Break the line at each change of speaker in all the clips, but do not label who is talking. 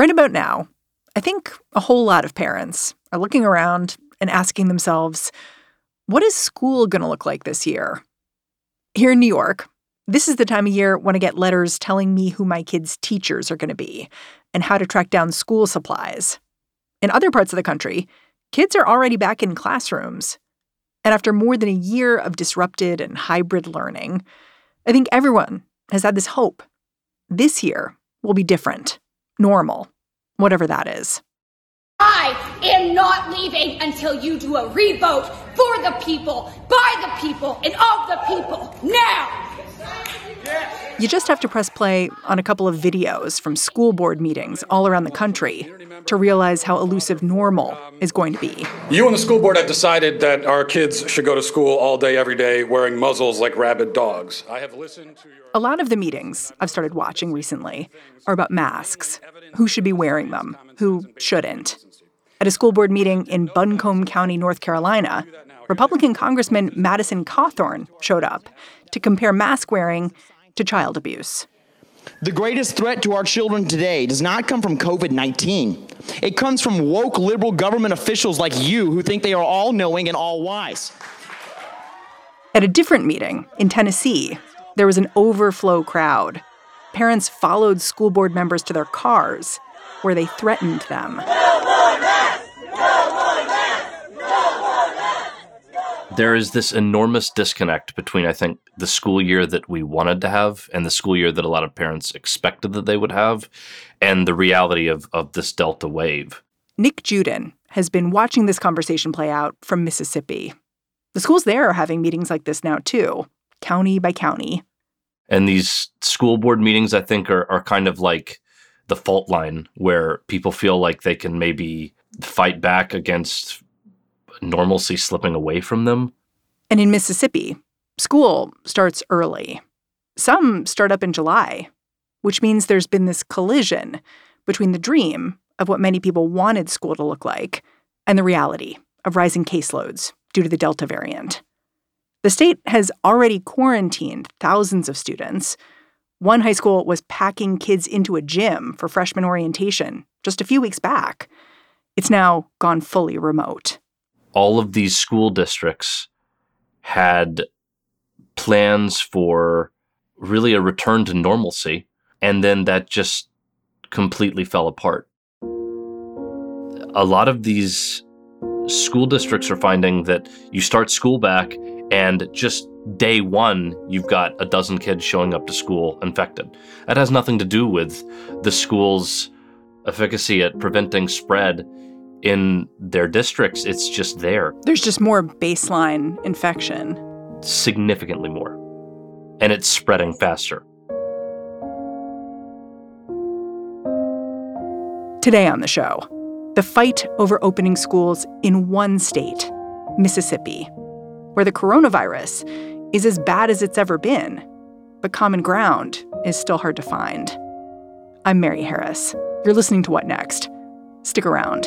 Right about now, I think a whole lot of parents are looking around and asking themselves, what is school going to look like this year? Here in New York, this is the time of year when I get letters telling me who my kids' teachers are going to be and how to track down school supplies. In other parts of the country, kids are already back in classrooms. And after more than a year of disrupted and hybrid learning, I think everyone has had this hope. This year will be different, normal, whatever that is.
I am not leaving until you do a revote for the people, by the people, and of the people now.
You just have to press play on a couple of videos from school board meetings all around the country to realize how elusive normal is going to be.
You and the school board have decided that our kids should go to school all day, every day, wearing muzzles like rabid dogs. I have listened to your.
A lot of the meetings I've started watching recently are about masks who should be wearing them, who shouldn't. At a school board meeting in Buncombe County, North Carolina, Republican Congressman Madison Cawthorn showed up to compare mask wearing to child abuse.
The greatest threat to our children today does not come from COVID 19. It comes from woke liberal government officials like you who think they are all knowing and all wise.
At a different meeting in Tennessee, there was an overflow crowd. Parents followed school board members to their cars, where they threatened them.
There is this enormous disconnect between, I think, the school year that we wanted to have and the school year that a lot of parents expected that they would have, and the reality of, of this Delta wave.
Nick Judin has been watching this conversation play out from Mississippi. The schools there are having meetings like this now, too, county by county.
And these school board meetings, I think, are, are kind of like the fault line where people feel like they can maybe fight back against normalcy slipping away from them.
And in Mississippi, school starts early. Some start up in July, which means there's been this collision between the dream of what many people wanted school to look like and the reality of rising caseloads due to the Delta variant. The state has already quarantined thousands of students. One high school was packing kids into a gym for freshman orientation just a few weeks back. It's now gone fully remote
all of these school districts had plans for really a return to normalcy, and then that just completely fell apart. A lot of these school districts are finding that you start school back, and just day one, you've got a dozen kids showing up to school infected. That has nothing to do with the school's efficacy at preventing spread in their districts, it's just there.
There's just more baseline infection.
Significantly more. And it's spreading faster.
Today on the show, the fight over opening schools in one state, Mississippi, where the coronavirus is as bad as it's ever been, but common ground is still hard to find. I'm Mary Harris. You're listening to What Next? Stick around.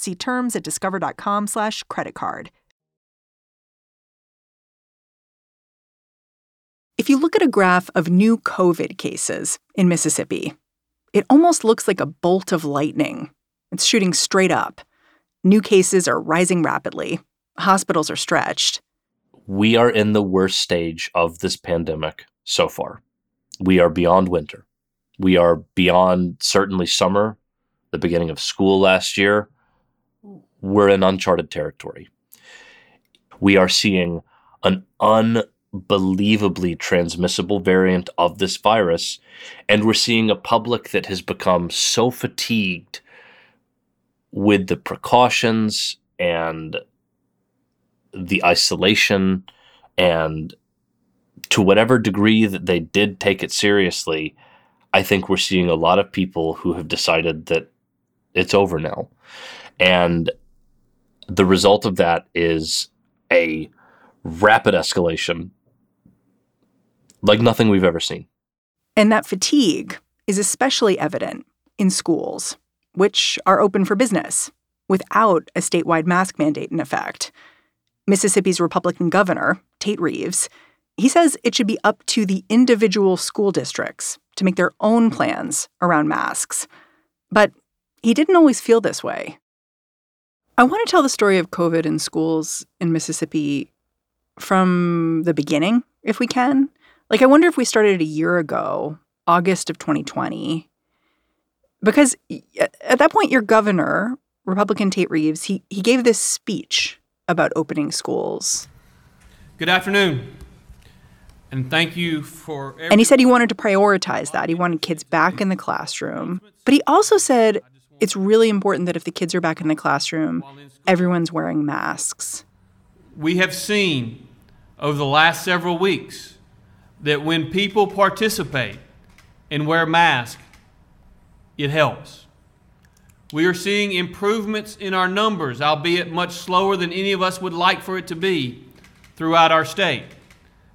See terms at discover.com slash credit card. If you look at a graph of new COVID cases in Mississippi, it almost looks like a bolt of lightning. It's shooting straight up. New cases are rising rapidly. Hospitals are stretched.
We are in the worst stage of this pandemic so far. We are beyond winter. We are beyond certainly summer, the beginning of school last year. We're in uncharted territory. We are seeing an unbelievably transmissible variant of this virus, and we're seeing a public that has become so fatigued with the precautions and the isolation and to whatever degree that they did take it seriously, I think we're seeing a lot of people who have decided that it's over now. And the result of that is a rapid escalation like nothing we've ever seen.
And that fatigue is especially evident in schools, which are open for business without a statewide mask mandate in effect. Mississippi's Republican governor, Tate Reeves, he says it should be up to the individual school districts to make their own plans around masks. But he didn't always feel this way. I want to tell the story of COVID in schools in Mississippi from the beginning, if we can. Like, I wonder if we started a year ago, August of 2020. Because at that point, your governor, Republican Tate Reeves, he, he gave this speech about opening schools.
Good afternoon. And thank you for.
And he said he wanted to prioritize that. He wanted kids back in the classroom. But he also said it's really important that if the kids are back in the classroom, everyone's wearing masks.
We have seen over the last several weeks that when people participate and wear masks, it helps. We are seeing improvements in our numbers, albeit much slower than any of us would like for it to be, throughout our state.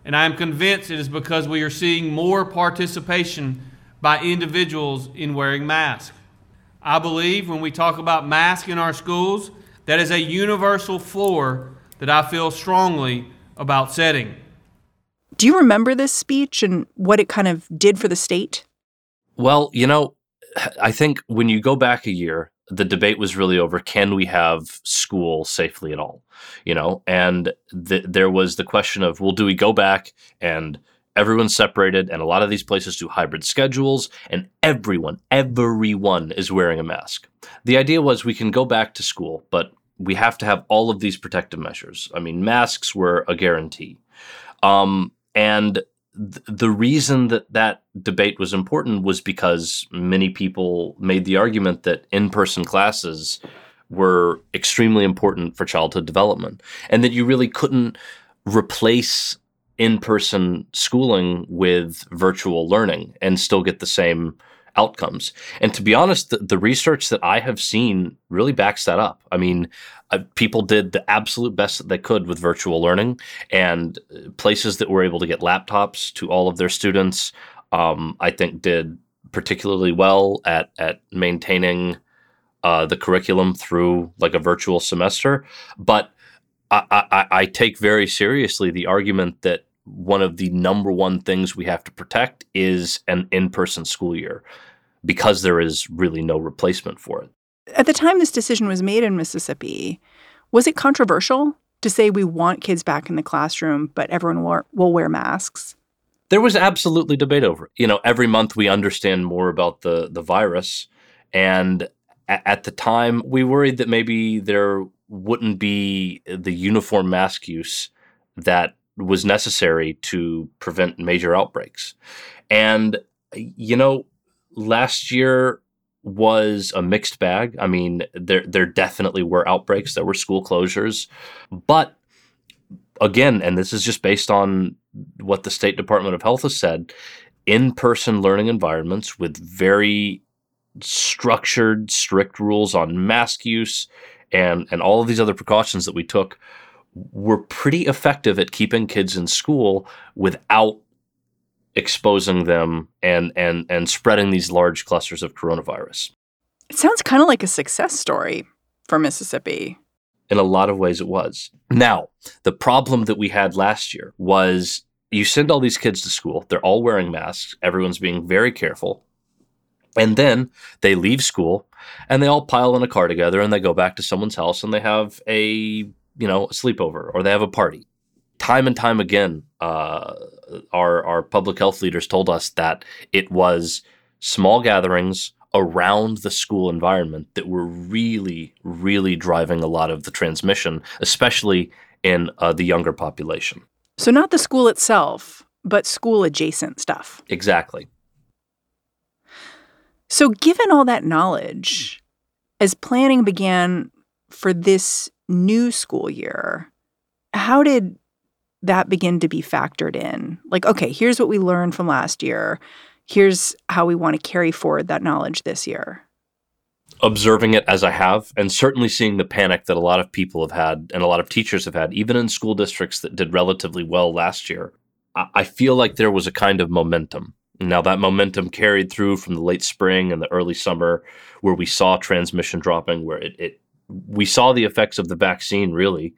And I am convinced it is because we are seeing more participation by individuals in wearing masks. I believe when we talk about masks in our schools, that is a universal floor that I feel strongly about setting.
Do you remember this speech and what it kind of did for the state?
Well, you know, I think when you go back a year, the debate was really over can we have school safely at all you know and th- there was the question of well do we go back and everyone's separated and a lot of these places do hybrid schedules and everyone everyone is wearing a mask. The idea was we can go back to school but we have to have all of these protective measures. I mean masks were a guarantee. Um, and the reason that that debate was important was because many people made the argument that in-person classes were extremely important for childhood development and that you really couldn't replace in-person schooling with virtual learning and still get the same outcomes. And to be honest, the, the, research that I have seen really backs that up. I mean, uh, people did the absolute best that they could with virtual learning, and uh, places that were able to get laptops to all of their students, um, I think, did particularly well at at maintaining uh, the curriculum through like a virtual semester. But I, I, I take very seriously the argument that one of the number one things we have to protect is an in-person school year because there is really no replacement for it.
At the time this decision was made in Mississippi, was it controversial to say we want kids back in the classroom, but everyone will, will wear masks?
There was absolutely debate over it. You know, every month we understand more about the the virus, and at the time we worried that maybe there wouldn't be the uniform mask use that was necessary to prevent major outbreaks. And you know, last year was a mixed bag. I mean, there there definitely were outbreaks, there were school closures, but again, and this is just based on what the State Department of Health has said, in-person learning environments with very structured, strict rules on mask use and and all of these other precautions that we took were pretty effective at keeping kids in school without exposing them and and and spreading these large clusters of coronavirus.
It sounds kind of like a success story for Mississippi.
In a lot of ways it was. Now, the problem that we had last year was you send all these kids to school, they're all wearing masks, everyone's being very careful. And then they leave school and they all pile in a car together and they go back to someone's house and they have a, you know, a sleepover or they have a party. Time and time again, uh, our, our public health leaders told us that it was small gatherings around the school environment that were really, really driving a lot of the transmission, especially in uh, the younger population.
So, not the school itself, but school adjacent stuff.
Exactly.
So, given all that knowledge, as planning began for this new school year, how did that begin to be factored in? Like, okay, here's what we learned from last year. Here's how we want to carry forward that knowledge this year.
Observing it as I have, and certainly seeing the panic that a lot of people have had and a lot of teachers have had, even in school districts that did relatively well last year, I feel like there was a kind of momentum now, that momentum carried through from the late spring and the early summer, where we saw transmission dropping, where it, it we saw the effects of the vaccine really.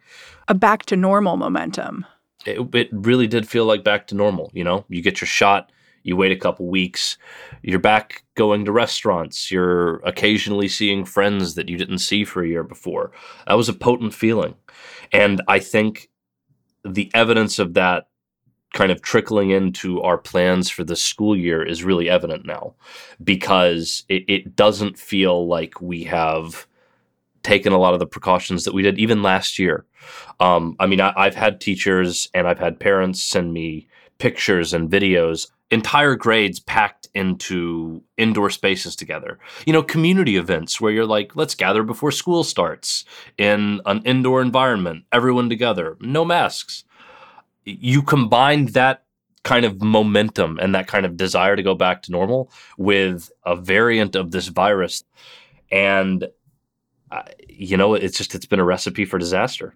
A back to normal momentum.
It, it really did feel like back to normal. You know, you get your shot, you wait a couple weeks, you're back going to restaurants, you're occasionally seeing friends that you didn't see for a year before. That was a potent feeling. And I think the evidence of that kind of trickling into our plans for the school year is really evident now because it, it doesn't feel like we have taken a lot of the precautions that we did even last year. Um, I mean, I, I've had teachers and I've had parents send me pictures and videos, entire grades packed into indoor spaces together. You know, community events where you're like, let's gather before school starts in an indoor environment, everyone together, no masks you combine that kind of momentum and that kind of desire to go back to normal with a variant of this virus. And uh, you know it's just it's been a recipe for disaster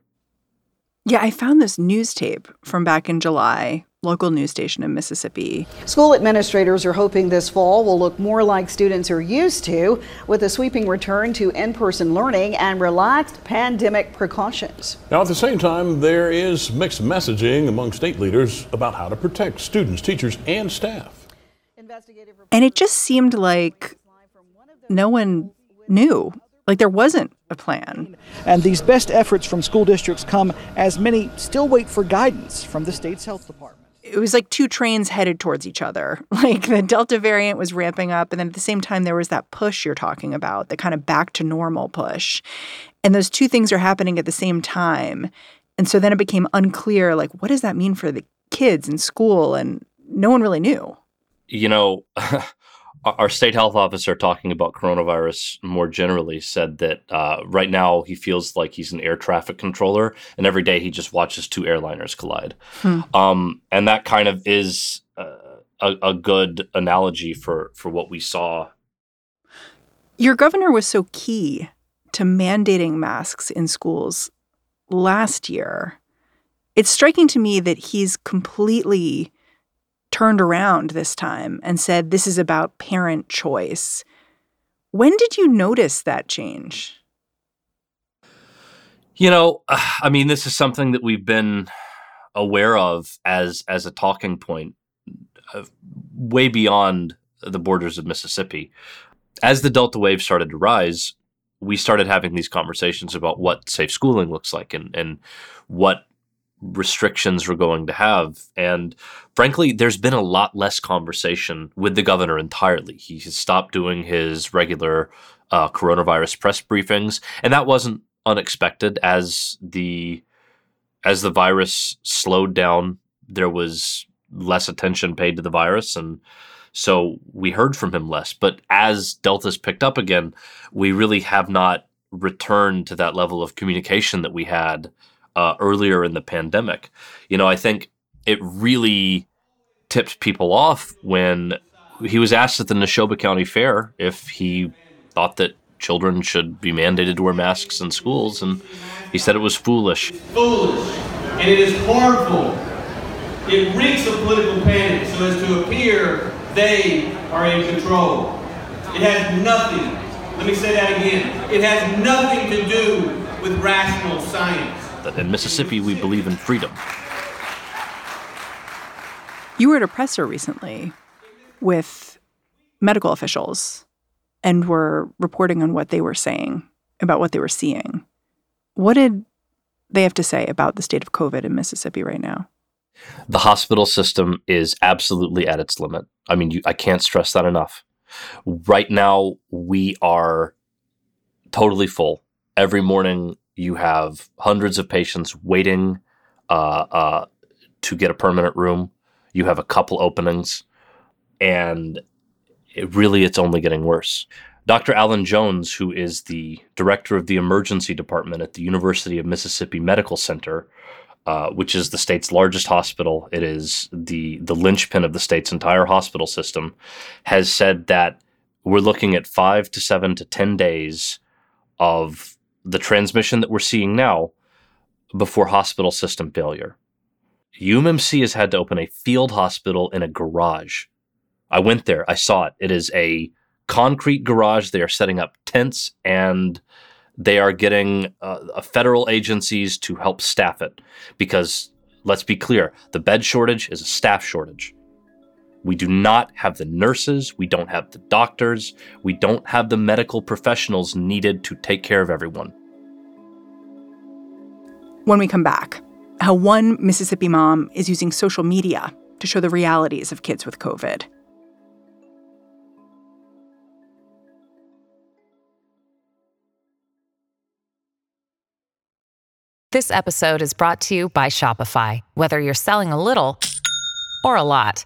yeah i found this news tape from back in july local news station in Mississippi.
School administrators are hoping this fall will look more like students are used to, with a sweeping return to in person learning and relaxed pandemic precautions.
Now, at the same time, there is mixed messaging among state leaders about how to protect students, teachers, and staff.
And it just seemed like no one knew. Like there wasn't a plan.
And these best efforts from school districts come as many still wait for guidance from the state's health department
it was like two trains headed towards each other. Like the Delta variant was ramping up, and then at the same time, there was that push you're talking about, the kind of back to normal push. And those two things are happening at the same time. And so then it became unclear like, what does that mean for the kids in school? And no one really knew.
You know, our state health officer talking about coronavirus more generally said that uh, right now he feels like he's an air traffic controller and every day he just watches two airliners collide. Hmm. um, and that kind of is uh, a, a good analogy for for what we saw.
Your governor was so key to mandating masks in schools last year. It's striking to me that he's completely turned around this time and said this is about parent choice. When did you notice that change?
You know, I mean, this is something that we've been aware of as as a talking point uh, way beyond the borders of Mississippi. As the Delta wave started to rise, we started having these conversations about what safe schooling looks like and and what restrictions we're going to have. And frankly, there's been a lot less conversation with the governor entirely. He has stopped doing his regular uh, coronavirus press briefings, and that wasn't unexpected. As the as the virus slowed down, there was less attention paid to the virus, and so we heard from him less. But as Delta's picked up again, we really have not returned to that level of communication that we had uh, earlier in the pandemic. You know, I think it really tipped people off when he was asked at the Neshoba County Fair if he thought that children should be mandated to wear masks in schools, and he said it was foolish.
Foolish, and it is harmful. It reeks of political panic so as to appear they are in control. It has nothing, let me say that again, it has nothing to do with rational science
that in Mississippi we believe in freedom.
You were at a presser recently with medical officials and were reporting on what they were saying about what they were seeing. What did they have to say about the state of COVID in Mississippi right now?
The hospital system is absolutely at its limit. I mean, you, I can't stress that enough. Right now, we are totally full. Every morning, you have hundreds of patients waiting uh, uh, to get a permanent room. You have a couple openings, and it really, it's only getting worse. Dr. Alan Jones, who is the director of the emergency department at the University of Mississippi Medical Center, uh, which is the state's largest hospital, it is the the linchpin of the state's entire hospital system, has said that we're looking at five to seven to ten days of the transmission that we're seeing now before hospital system failure. UMMC has had to open a field hospital in a garage. I went there. I saw it. It is a concrete garage. They are setting up tents and they are getting uh, federal agencies to help staff it because let's be clear the bed shortage is a staff shortage. We do not have the nurses, we don't have the doctors, we don't have the medical professionals needed to take care of everyone.
When we come back, how one Mississippi mom is using social media to show the realities of kids with COVID.
This episode is brought to you by Shopify. Whether you're selling a little or a lot,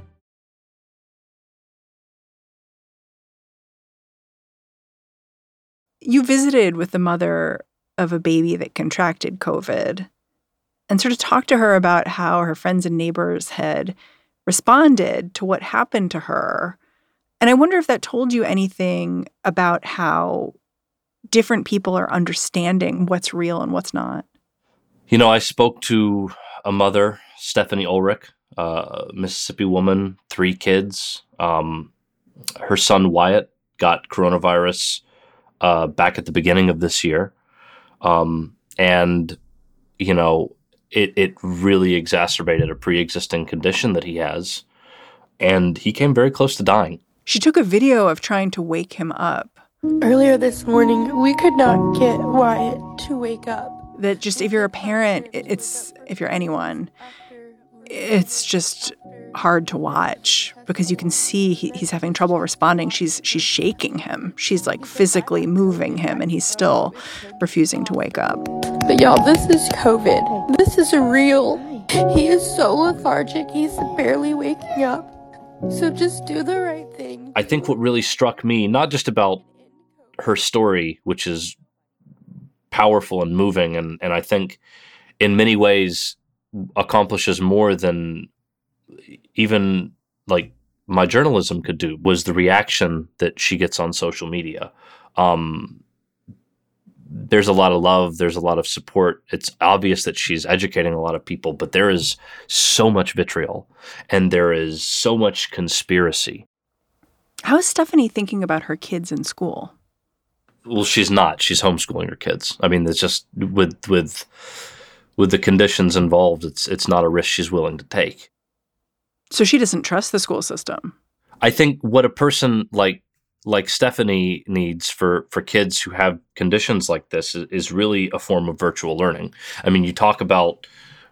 You visited with the mother of a baby that contracted COVID and sort of talked to her about how her friends and neighbors had responded to what happened to her. And I wonder if that told you anything about how different people are understanding what's real and what's not.
You know, I spoke to a mother, Stephanie Ulrich, a Mississippi woman, three kids. Um, her son Wyatt got coronavirus uh, back at the beginning of this year, um, and you know it it really exacerbated a pre-existing condition that he has, and he came very close to dying.
She took a video of trying to wake him up.
Earlier this morning, we could not get Wyatt to wake up.
That just if you're a parent, it's if you're anyone, it's just hard to watch because you can see he, he's having trouble responding. She's she's shaking him. She's like physically moving him, and he's still refusing to wake up.
But y'all, this is COVID. This is real. He is so lethargic. He's barely waking up. So just do the right thing.
I think what really struck me, not just about her story, which is powerful and moving, and and I think in many ways accomplishes more than even like my journalism could do was the reaction that she gets on social media. Um, there's a lot of love, there's a lot of support. It's obvious that she's educating a lot of people, but there is so much vitriol and there is so much conspiracy.
How is Stephanie thinking about her kids in school?
Well, she's not. She's homeschooling her kids. I mean, it's just with with with the conditions involved, it's it's not a risk she's willing to take.
So she doesn't trust the school system.
I think what a person like like Stephanie needs for for kids who have conditions like this is, is really a form of virtual learning. I mean, you talk about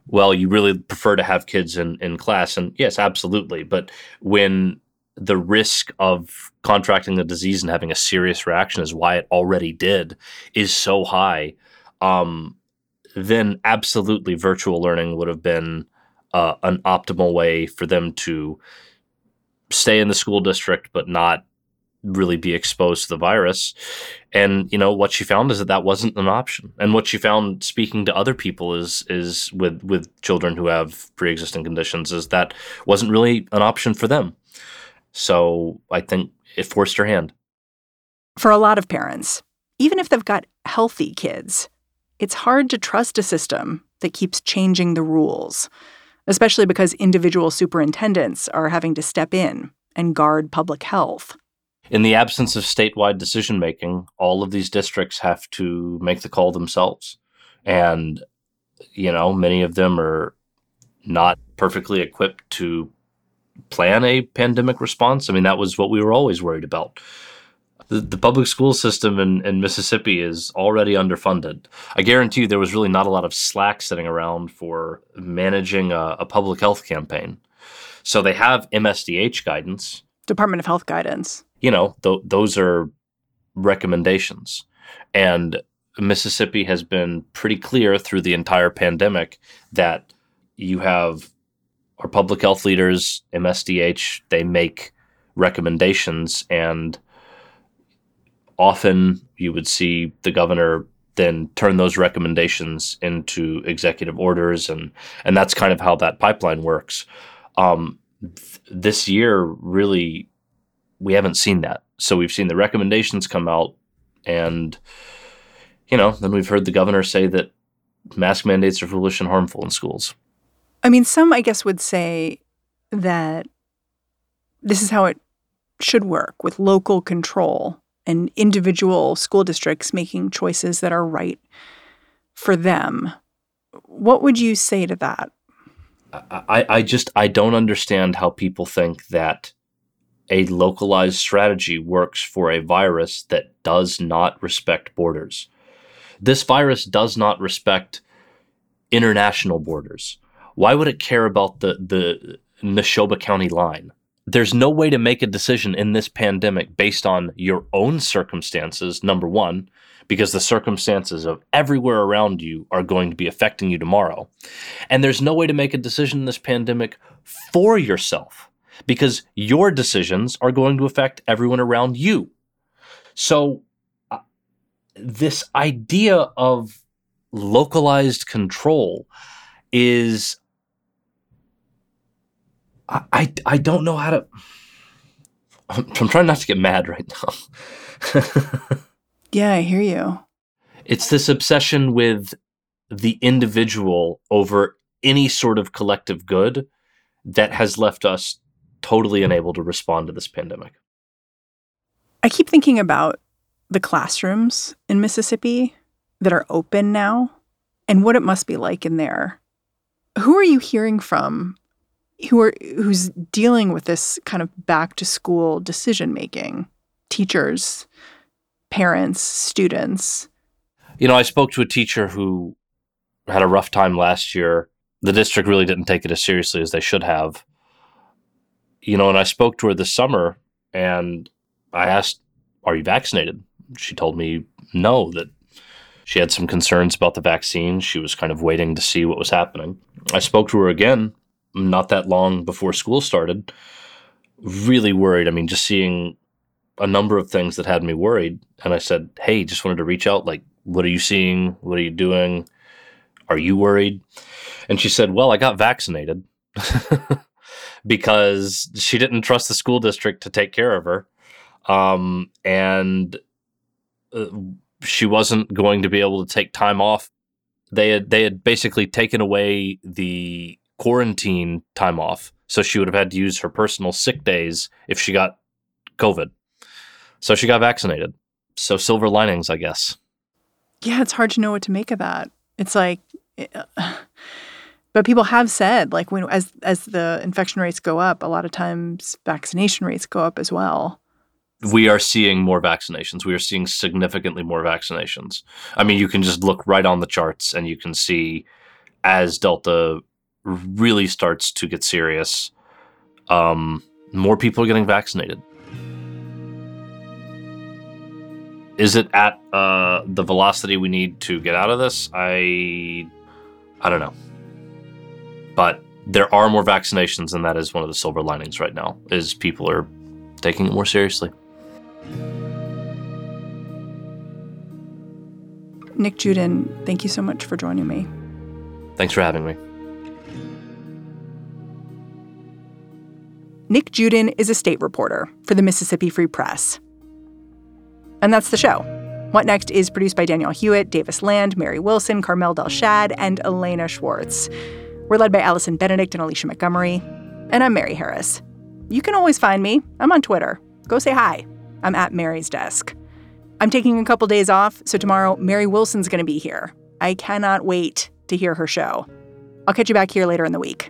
well, you really prefer to have kids in in class, and yes, absolutely. But when the risk of contracting the disease and having a serious reaction, as it already did, is so high, um, then absolutely virtual learning would have been uh, an optimal way for them to stay in the school district but not really be exposed to the virus. And you know what she found is that that wasn't an option. And what she found speaking to other people is is with with children who have pre-existing conditions is that wasn't really an option for them. So I think it forced her hand.
For a lot of parents, even if they've got healthy kids, it's hard to trust a system that keeps changing the rules, especially because individual superintendents are having to step in and guard public health.
In the absence of statewide decision making, all of these districts have to make the call themselves. And, you know, many of them are not perfectly equipped to plan a pandemic response. I mean, that was what we were always worried about. The, the public school system in, in Mississippi is already underfunded. I guarantee you there was really not a lot of slack sitting around for managing a, a public health campaign. So they have MSDH guidance,
Department of Health guidance.
You know, th- those are recommendations. And Mississippi has been pretty clear through the entire pandemic that you have our public health leaders, MSDH, they make recommendations and often you would see the governor then turn those recommendations into executive orders and and that's kind of how that pipeline works. Um, th- this year really we haven't seen that. So we've seen the recommendations come out and you know, then we've heard the governor say that mask mandates are foolish and harmful in schools.
I mean, some, I guess, would say that this is how it should work with local control and individual school districts making choices that are right for them. What would you say to that?
I, I just I don't understand how people think that a localized strategy works for a virus that does not respect borders. This virus does not respect international borders. Why would it care about the the Neshoba County line? There's no way to make a decision in this pandemic based on your own circumstances, number one, because the circumstances of everywhere around you are going to be affecting you tomorrow. And there's no way to make a decision in this pandemic for yourself because your decisions are going to affect everyone around you. So, uh, this idea of localized control is I, I, I don't know how to I'm, I'm trying not to get mad right now.
yeah, I hear you.
It's this obsession with the individual over any sort of collective good that has left us totally unable to respond to this pandemic.
I keep thinking about the classrooms in Mississippi that are open now and what it must be like in there. Who are you hearing from who are who's dealing with this kind of back to school decision making? Teachers, parents, students.
You know, I spoke to a teacher who had a rough time last year. The district really didn't take it as seriously as they should have. You know, and I spoke to her this summer and I asked, Are you vaccinated? She told me no, that she had some concerns about the vaccine. She was kind of waiting to see what was happening. I spoke to her again not that long before school started. Really worried. I mean, just seeing a number of things that had me worried. And I said, Hey, just wanted to reach out. Like, what are you seeing? What are you doing? Are you worried? And she said, Well, I got vaccinated because she didn't trust the school district to take care of her. Um, and uh, she wasn't going to be able to take time off. They had they had basically taken away the quarantine time off, so she would have had to use her personal sick days if she got COVID. So she got vaccinated. So silver linings, I guess.
Yeah, it's hard to know what to make of that. It's like, uh, but people have said like when as as the infection rates go up, a lot of times vaccination rates go up as well
we are seeing more vaccinations. We are seeing significantly more vaccinations. I mean, you can just look right on the charts and you can see as Delta really starts to get serious, um, more people are getting vaccinated. is it at uh, the velocity we need to get out of this? I I don't know. But there are more vaccinations, and that is one of the silver linings right now. Is people are taking it more seriously.
Nick Judin, thank you so much for joining me.
Thanks for having me.
Nick Judin is a state reporter for the Mississippi Free Press. And that's the show. What Next is produced by Danielle Hewitt, Davis Land, Mary Wilson, Carmel Delshad, and Elena Schwartz. We're led by Allison Benedict and Alicia Montgomery. And I'm Mary Harris. You can always find me. I'm on Twitter. Go say hi. I'm at Mary's desk. I'm taking a couple days off, so tomorrow Mary Wilson's going to be here. I cannot wait to hear her show. I'll catch you back here later in the week.